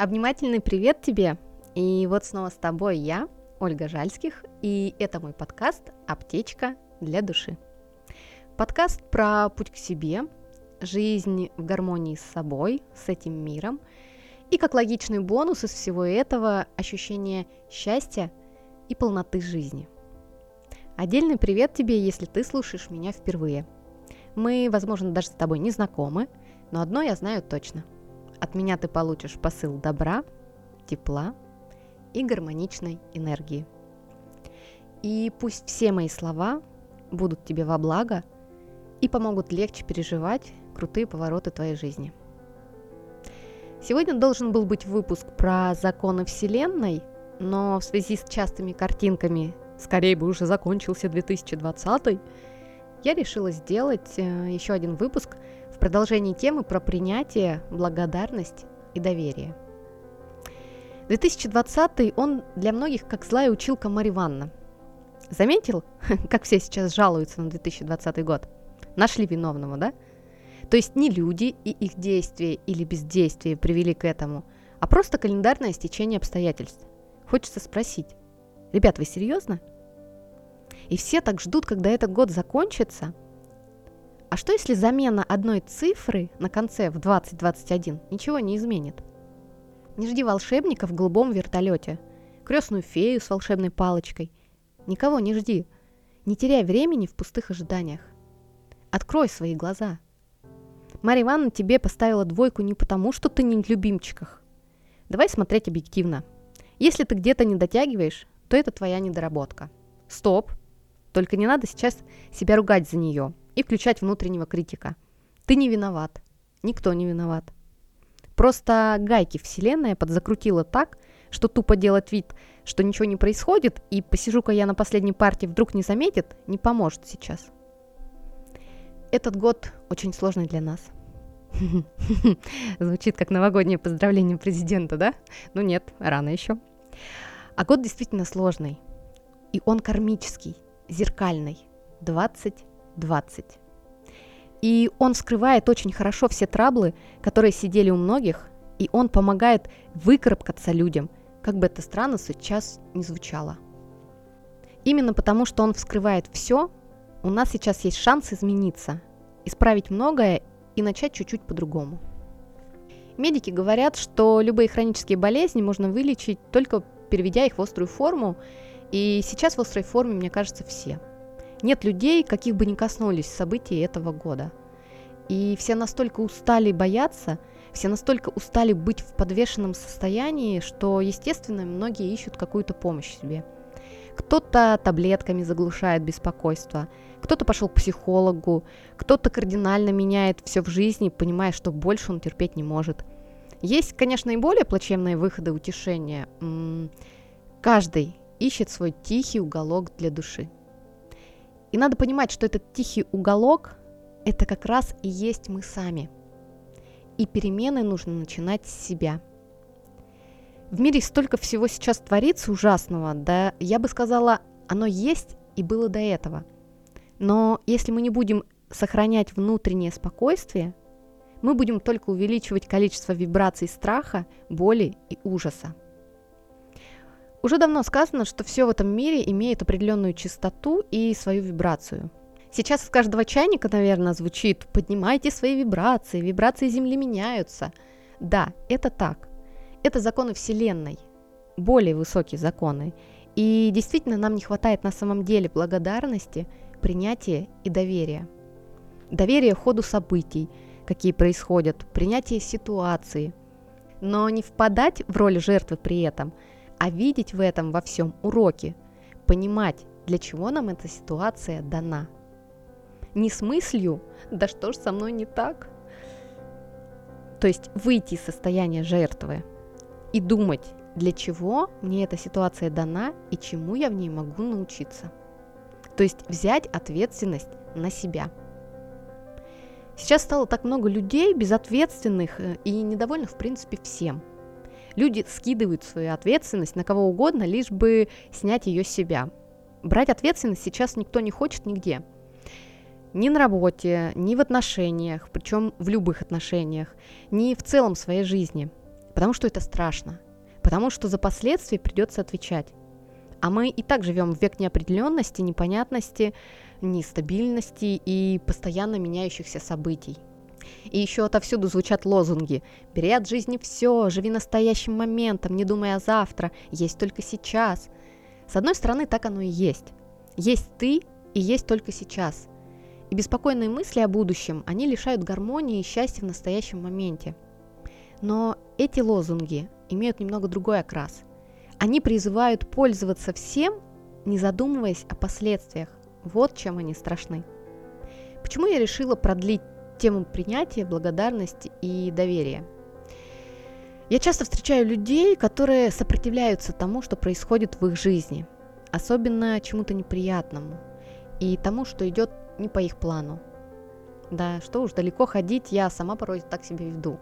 Обнимательный привет тебе! И вот снова с тобой я, Ольга Жальских, и это мой подкаст «Аптечка для души». Подкаст про путь к себе, жизнь в гармонии с собой, с этим миром, и как логичный бонус из всего этого ощущение счастья и полноты жизни. Отдельный привет тебе, если ты слушаешь меня впервые. Мы, возможно, даже с тобой не знакомы, но одно я знаю точно – от меня ты получишь посыл добра, тепла и гармоничной энергии. И пусть все мои слова будут тебе во благо и помогут легче переживать крутые повороты твоей жизни. Сегодня должен был быть выпуск про законы Вселенной, но в связи с частыми картинками «Скорее бы уже закончился 2020», я решила сделать э, еще один выпуск – продолжении темы про принятие, благодарность и доверие. 2020 он для многих как злая училка Марья Ивановна. Заметил, как все сейчас жалуются на 2020 год? Нашли виновного, да? То есть не люди и их действия или бездействие привели к этому, а просто календарное стечение обстоятельств. Хочется спросить, ребят, вы серьезно? И все так ждут, когда этот год закончится – а что если замена одной цифры на конце в 2021 ничего не изменит? Не жди волшебника в голубом вертолете, крестную фею с волшебной палочкой. Никого не жди. Не теряй времени в пустых ожиданиях. Открой свои глаза. Марья Ивановна тебе поставила двойку не потому, что ты не в любимчиках. Давай смотреть объективно. Если ты где-то не дотягиваешь, то это твоя недоработка. Стоп. Только не надо сейчас себя ругать за нее и включать внутреннего критика. Ты не виноват. Никто не виноват. Просто гайки вселенная подзакрутила так, что тупо делать вид, что ничего не происходит, и посижу-ка я на последней партии вдруг не заметит, не поможет сейчас. Этот год очень сложный для нас. Звучит как новогоднее поздравление президента, да? Ну нет, рано еще. А год действительно сложный. И он кармический, зеркальный. 20 20. И он скрывает очень хорошо все траблы, которые сидели у многих, и он помогает выкарабкаться людям, как бы это странно сейчас не звучало. Именно потому, что он вскрывает все, у нас сейчас есть шанс измениться, исправить многое и начать чуть-чуть по-другому. Медики говорят, что любые хронические болезни можно вылечить только переведя их в острую форму, и сейчас в острой форме, мне кажется, все – нет людей, каких бы ни коснулись событий этого года. И все настолько устали бояться, все настолько устали быть в подвешенном состоянии, что, естественно, многие ищут какую-то помощь себе. Кто-то таблетками заглушает беспокойство, кто-то пошел к психологу, кто-то кардинально меняет все в жизни, понимая, что больше он терпеть не может. Есть, конечно, и более плачевные выходы утешения. Каждый ищет свой тихий уголок для души. И надо понимать, что этот тихий уголок – это как раз и есть мы сами. И перемены нужно начинать с себя. В мире столько всего сейчас творится ужасного, да я бы сказала, оно есть и было до этого. Но если мы не будем сохранять внутреннее спокойствие, мы будем только увеличивать количество вибраций страха, боли и ужаса. Уже давно сказано, что все в этом мире имеет определенную частоту и свою вибрацию. Сейчас из каждого чайника, наверное, звучит «поднимайте свои вибрации, вибрации Земли меняются». Да, это так. Это законы Вселенной, более высокие законы. И действительно нам не хватает на самом деле благодарности, принятия и доверия. Доверие ходу событий, какие происходят, принятие ситуации. Но не впадать в роль жертвы при этом – а видеть в этом во всем уроки, понимать, для чего нам эта ситуация дана. Не с мыслью «да что ж со мной не так?» То есть выйти из состояния жертвы и думать, для чего мне эта ситуация дана и чему я в ней могу научиться. То есть взять ответственность на себя. Сейчас стало так много людей безответственных э, и недовольных в принципе всем – Люди скидывают свою ответственность на кого угодно, лишь бы снять ее с себя. Брать ответственность сейчас никто не хочет нигде. Ни на работе, ни в отношениях, причем в любых отношениях, ни в целом своей жизни. Потому что это страшно. Потому что за последствия придется отвечать. А мы и так живем в век неопределенности, непонятности, нестабильности и постоянно меняющихся событий. И еще отовсюду звучат лозунги «Бери от жизни все, живи настоящим моментом, не думай о завтра, есть только сейчас». С одной стороны, так оно и есть. Есть ты и есть только сейчас. И беспокойные мысли о будущем, они лишают гармонии и счастья в настоящем моменте. Но эти лозунги имеют немного другой окрас. Они призывают пользоваться всем, не задумываясь о последствиях. Вот чем они страшны. Почему я решила продлить тему принятия, благодарности и доверия? Я часто встречаю людей, которые сопротивляются тому, что происходит в их жизни, особенно чему-то неприятному и тому, что идет не по их плану. Да, что уж далеко ходить, я сама порой так себя веду.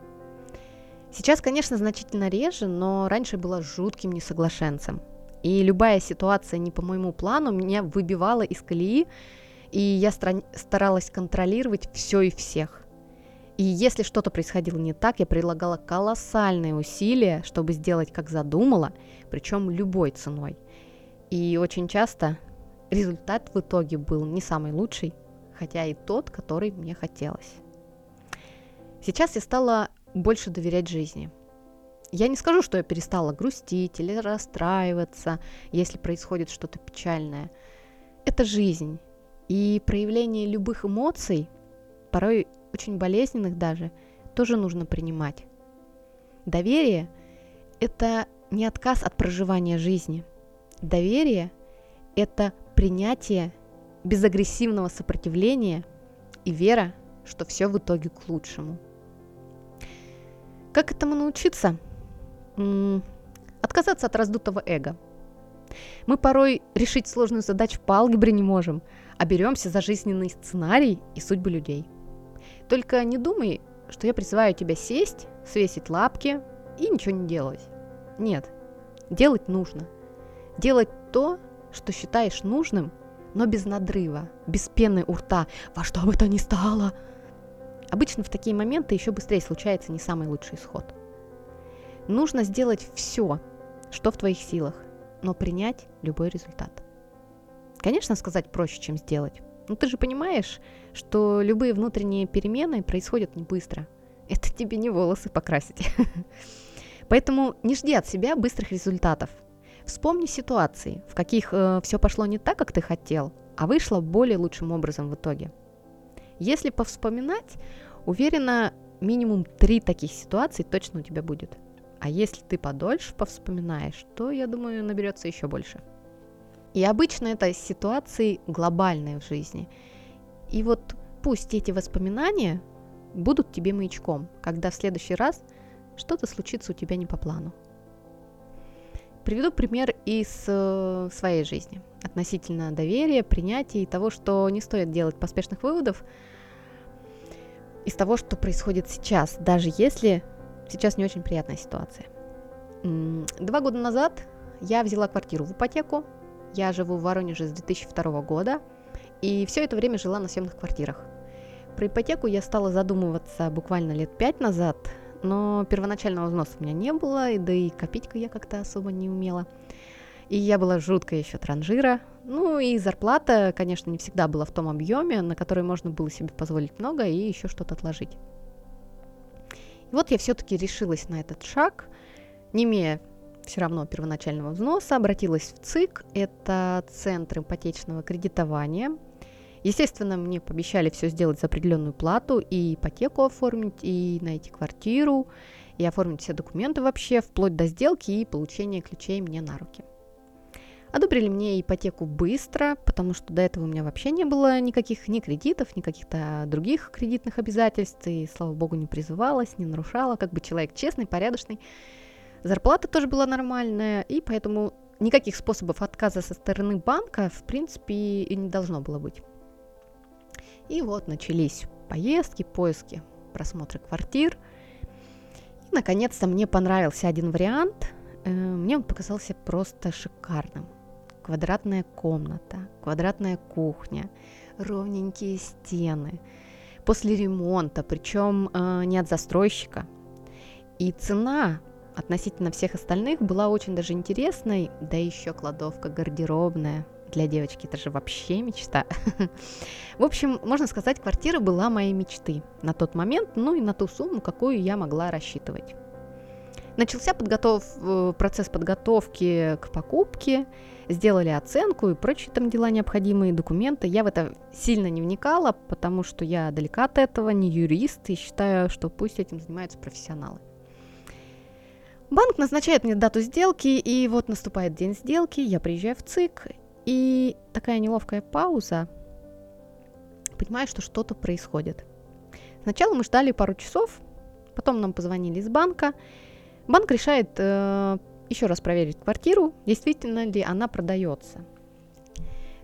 Сейчас, конечно, значительно реже, но раньше была жутким несоглашенцем. И любая ситуация не по моему плану меня выбивала из колеи, и я старалась контролировать все и всех. И если что-то происходило не так, я прилагала колоссальные усилия, чтобы сделать, как задумала, причем любой ценой. И очень часто результат в итоге был не самый лучший, хотя и тот, который мне хотелось. Сейчас я стала больше доверять жизни. Я не скажу, что я перестала грустить или расстраиваться, если происходит что-то печальное. Это жизнь. И проявление любых эмоций, порой очень болезненных даже, тоже нужно принимать. Доверие – это не отказ от проживания жизни. Доверие – это принятие без агрессивного сопротивления и вера, что все в итоге к лучшему. Как этому научиться? Отказаться от раздутого эго. Мы порой решить сложную задачу по алгебре не можем, а беремся за жизненный сценарий и судьбы людей. Только не думай, что я призываю тебя сесть, свесить лапки и ничего не делать. Нет, делать нужно. Делать то, что считаешь нужным, но без надрыва, без пены у рта, во что бы то ни стало. Обычно в такие моменты еще быстрее случается не самый лучший исход. Нужно сделать все, что в твоих силах, но принять любой результат. Конечно, сказать проще, чем сделать. Но ты же понимаешь, что любые внутренние перемены происходят не быстро. Это тебе не волосы покрасить. Поэтому не жди от себя быстрых результатов – Вспомни ситуации, в каких э, все пошло не так, как ты хотел, а вышло более лучшим образом в итоге. Если повспоминать, уверена, минимум три таких ситуации точно у тебя будет. А если ты подольше повспоминаешь, то, я думаю, наберется еще больше. И обычно это ситуации глобальные в жизни. И вот пусть эти воспоминания будут тебе маячком, когда в следующий раз что-то случится у тебя не по плану. Приведу пример из э, своей жизни относительно доверия, принятия и того, что не стоит делать поспешных выводов из того, что происходит сейчас, даже если сейчас не очень приятная ситуация. Два года назад я взяла квартиру в ипотеку. Я живу в Воронеже с 2002 года и все это время жила на съемных квартирах. Про ипотеку я стала задумываться буквально лет пять назад, но первоначального взноса у меня не было, да и копить-ка я как-то особо не умела. И я была жутко еще транжира. Ну и зарплата, конечно, не всегда была в том объеме, на который можно было себе позволить много и еще что-то отложить. И вот я все-таки решилась на этот шаг, не имея все равно первоначального взноса, обратилась в ЦИК, это Центр ипотечного кредитования – Естественно, мне пообещали все сделать за определенную плату, и ипотеку оформить, и найти квартиру, и оформить все документы вообще, вплоть до сделки и получения ключей мне на руки. Одобрили мне ипотеку быстро, потому что до этого у меня вообще не было никаких ни кредитов, ни каких-то других кредитных обязательств, и, слава богу, не призывалась, не нарушала, как бы человек честный, порядочный. Зарплата тоже была нормальная, и поэтому никаких способов отказа со стороны банка, в принципе, и не должно было быть. И вот начались поездки, поиски, просмотры квартир. И, наконец-то, мне понравился один вариант. Э, мне он показался просто шикарным. Квадратная комната, квадратная кухня, ровненькие стены. После ремонта, причем э, не от застройщика. И цена относительно всех остальных была очень даже интересной, да еще кладовка гардеробная. Для девочки это же вообще мечта. В общем, можно сказать, квартира была моей мечты на тот момент, ну и на ту сумму, какую я могла рассчитывать. Начался подготов... Э, процесс подготовки к покупке, сделали оценку и прочие там дела необходимые, документы. Я в это сильно не вникала, потому что я далека от этого, не юрист, и считаю, что пусть этим занимаются профессионалы. Банк назначает мне дату сделки, и вот наступает день сделки, я приезжаю в ЦИК, и такая неловкая пауза, понимаю, что что-то происходит. Сначала мы ждали пару часов, потом нам позвонили из банка. Банк решает э, еще раз проверить квартиру, действительно ли она продается.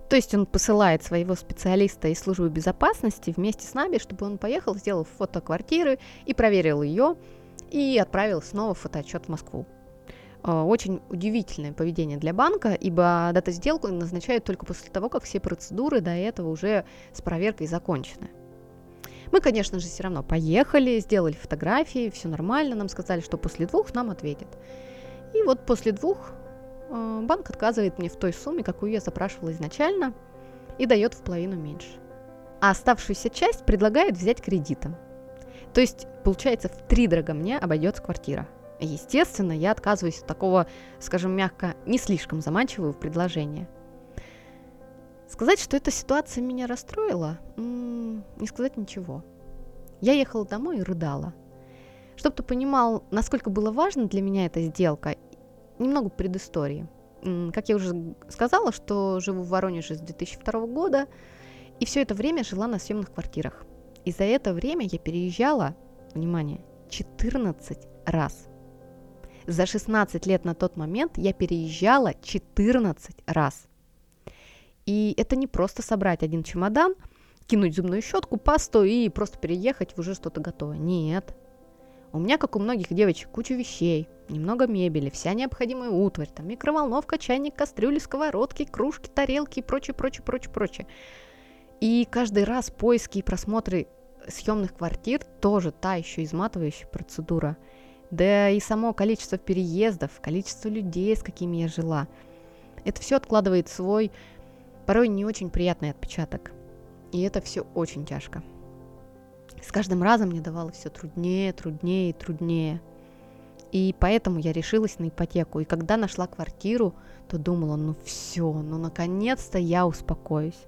То есть он посылает своего специалиста из службы безопасности вместе с нами, чтобы он поехал, сделал фото квартиры и проверил ее, и отправил снова фотоотчет в Москву. Э, очень удивительное поведение для банка, ибо дата сделку назначают только после того, как все процедуры до этого уже с проверкой закончены. Мы, конечно же, все равно поехали, сделали фотографии, все нормально, нам сказали, что после двух нам ответят. И вот после двух э, банк отказывает мне в той сумме, какую я запрашивала изначально, и дает в половину меньше. А оставшуюся часть предлагает взять кредитом. То есть, получается, в три дорого мне обойдется квартира. Естественно, я отказываюсь от такого, скажем мягко, не слишком заманчивого предложения. Сказать, что эта ситуация меня расстроила, не сказать ничего. Я ехала домой и рыдала. Чтобы ты понимал, насколько было важно для меня эта сделка, немного предыстории. Как я уже сказала, что живу в Воронеже с 2002 года, и все это время жила на съемных квартирах. И за это время я переезжала, внимание, 14 раз. За 16 лет на тот момент я переезжала 14 раз. И это не просто собрать один чемодан, кинуть зубную щетку, пасту и просто переехать в уже что-то готовое. Нет. У меня, как у многих девочек, куча вещей, немного мебели, вся необходимая утварь, там микроволновка, чайник, кастрюли, сковородки, кружки, тарелки и прочее, прочее, прочее, прочее. И каждый раз поиски и просмотры съемных квартир тоже та еще изматывающая процедура. Да и само количество переездов, количество людей, с какими я жила. Это все откладывает свой порой не очень приятный отпечаток. И это все очень тяжко. С каждым разом мне давалось все труднее, труднее и труднее. И поэтому я решилась на ипотеку. И когда нашла квартиру, то думала, ну все, ну наконец-то я успокоюсь.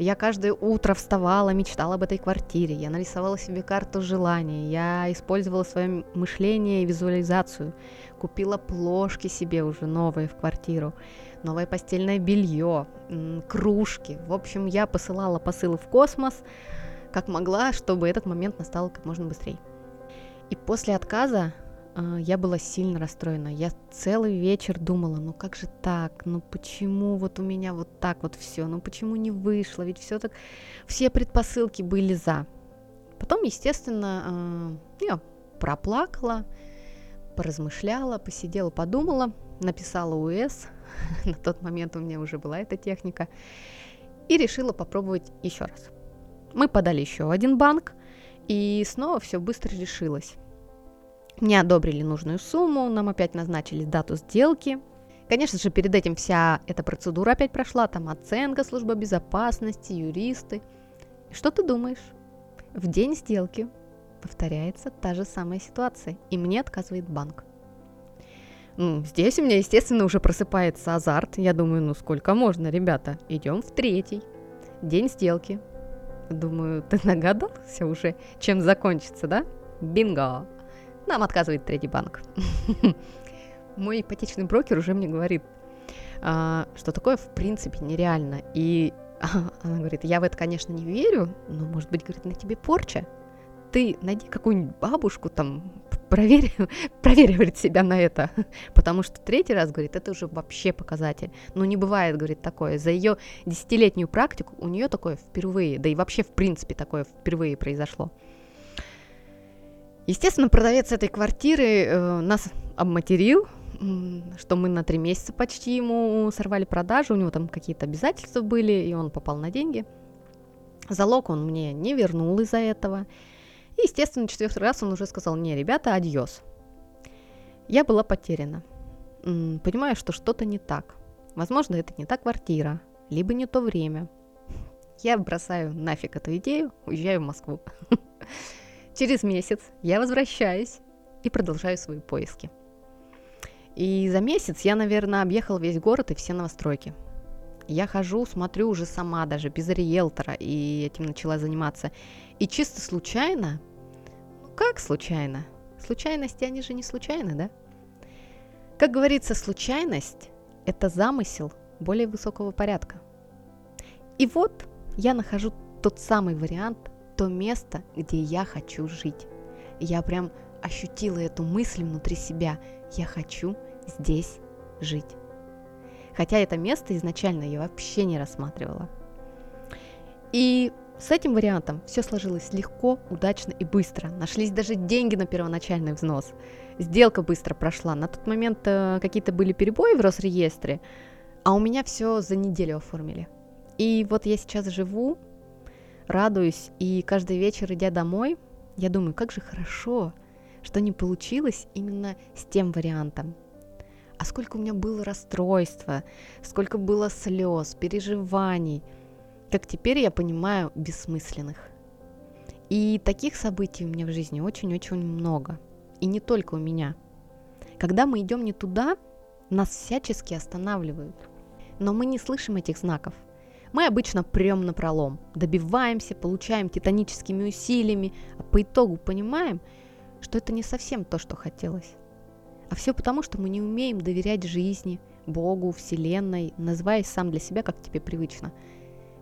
Я каждое утро вставала, мечтала об этой квартире. Я нарисовала себе карту желаний. Я использовала свое мышление и визуализацию. Купила плошки себе уже новые в квартиру. Новое постельное белье, кружки. В общем, я посылала посылы в космос, как могла, чтобы этот момент настал как можно быстрее. И после отказа я была сильно расстроена. Я целый вечер думала, ну как же так, ну почему вот у меня вот так вот все, ну почему не вышло, ведь все так, все предпосылки были за. Потом, естественно, а, я проплакала, поразмышляла, посидела, подумала, написала УС, на тот момент у меня уже была эта техника, и решила попробовать еще раз. Мы подали еще один банк, и снова все быстро решилось. Мне одобрили нужную сумму, нам опять назначили дату сделки. Конечно же, перед этим вся эта процедура опять прошла, там оценка, служба безопасности, юристы. И что ты думаешь? В день сделки повторяется та же самая ситуация, и мне отказывает банк. Ну, здесь у меня, естественно, уже просыпается азарт. Я думаю, ну сколько можно, ребята? Идем в третий. День сделки. Думаю, ты нагадался уже, чем закончится, да? Бинго! Нам отказывает третий банк. Мой ипотечный брокер уже мне говорит, а, что такое в принципе нереально. И она говорит, я в это, конечно, не верю, но, может быть, говорит, на тебе порча. Ты найди какую-нибудь бабушку там, проверь, проверь, говорит, себя на это. Потому что третий раз, говорит, это уже вообще показатель. Ну, не бывает, говорит, такое. За ее десятилетнюю практику у нее такое впервые, да и вообще, в принципе, такое впервые произошло. Естественно, продавец этой квартиры э, нас обматерил, что мы на три месяца почти ему сорвали продажу, у него там какие-то обязательства были, и он попал на деньги. Залог он мне не вернул из-за этого. И, естественно, четвертый раз он уже сказал, не, ребята, адьос. Я была потеряна. Понимаю, что что-то не так. Возможно, это не та квартира, либо не то время. Я бросаю нафиг эту идею, уезжаю в Москву. Через месяц я возвращаюсь и продолжаю свои поиски. И за месяц я, наверное, объехала весь город и все новостройки. Я хожу, смотрю уже сама, даже без риэлтора, и этим начала заниматься. И чисто случайно, ну как случайно? Случайности, они же не случайны, да? Как говорится, случайность – это замысел более высокого порядка. И вот я нахожу тот самый вариант, то место, где я хочу жить. Я прям ощутила эту мысль внутри себя. Я хочу здесь жить. Хотя это место изначально я вообще не рассматривала. И с этим вариантом все сложилось легко, удачно и быстро. Нашлись даже деньги на первоначальный взнос. Сделка быстро прошла. На тот момент э, какие-то были перебои в Росреестре, а у меня все за неделю оформили. И вот я сейчас живу, радуюсь, и каждый вечер, идя домой, я думаю, как же хорошо, что не получилось именно с тем вариантом. А сколько у меня было расстройства, сколько было слез, переживаний, как теперь я понимаю, бессмысленных. И таких событий у меня в жизни очень-очень много. И не только у меня. Когда мы идем не туда, нас всячески останавливают. Но мы не слышим этих знаков. Мы обычно прем на пролом, добиваемся, получаем титаническими усилиями, а по итогу понимаем, что это не совсем то, что хотелось. А все потому, что мы не умеем доверять жизни, Богу, Вселенной, называясь сам для себя, как тебе привычно.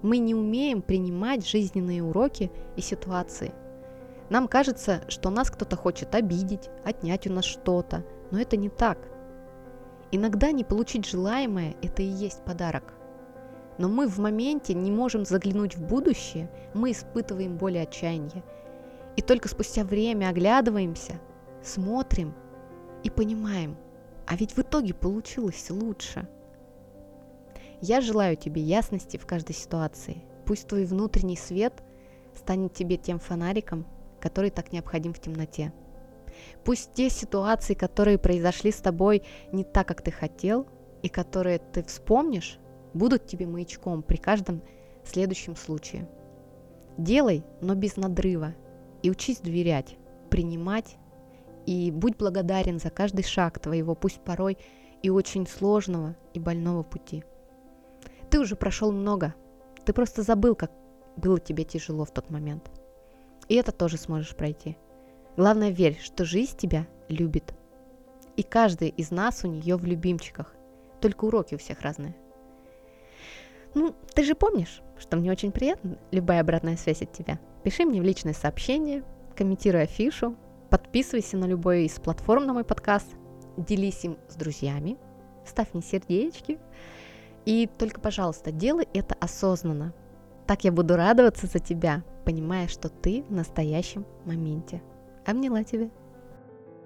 Мы не умеем принимать жизненные уроки и ситуации. Нам кажется, что нас кто-то хочет обидеть, отнять у нас что-то, но это не так. Иногда не получить желаемое – это и есть подарок. Но мы в моменте не можем заглянуть в будущее, мы испытываем боль отчаяние. И только спустя время оглядываемся, смотрим и понимаем, а ведь в итоге получилось лучше. Я желаю тебе ясности в каждой ситуации. Пусть твой внутренний свет станет тебе тем фонариком, который так необходим в темноте. Пусть те ситуации, которые произошли с тобой не так, как ты хотел, и которые ты вспомнишь, будут тебе маячком при каждом следующем случае. Делай, но без надрыва, и учись доверять, принимать и будь благодарен за каждый шаг твоего, пусть порой и очень сложного и больного пути. Ты уже прошел много, ты просто забыл, как было тебе тяжело в тот момент. И это тоже сможешь пройти. Главное, верь, что жизнь тебя любит. И каждый из нас у нее в любимчиках. Только уроки у всех разные. Ну, ты же помнишь, что мне очень приятно любая обратная связь от тебя. Пиши мне в личное сообщение, комментируй афишу, Подписывайся на любой из платформ на мой подкаст, делись им с друзьями, ставь мне сердечки. И только, пожалуйста, делай это осознанно. Так я буду радоваться за тебя, понимая, что ты в настоящем моменте. Обняла тебя.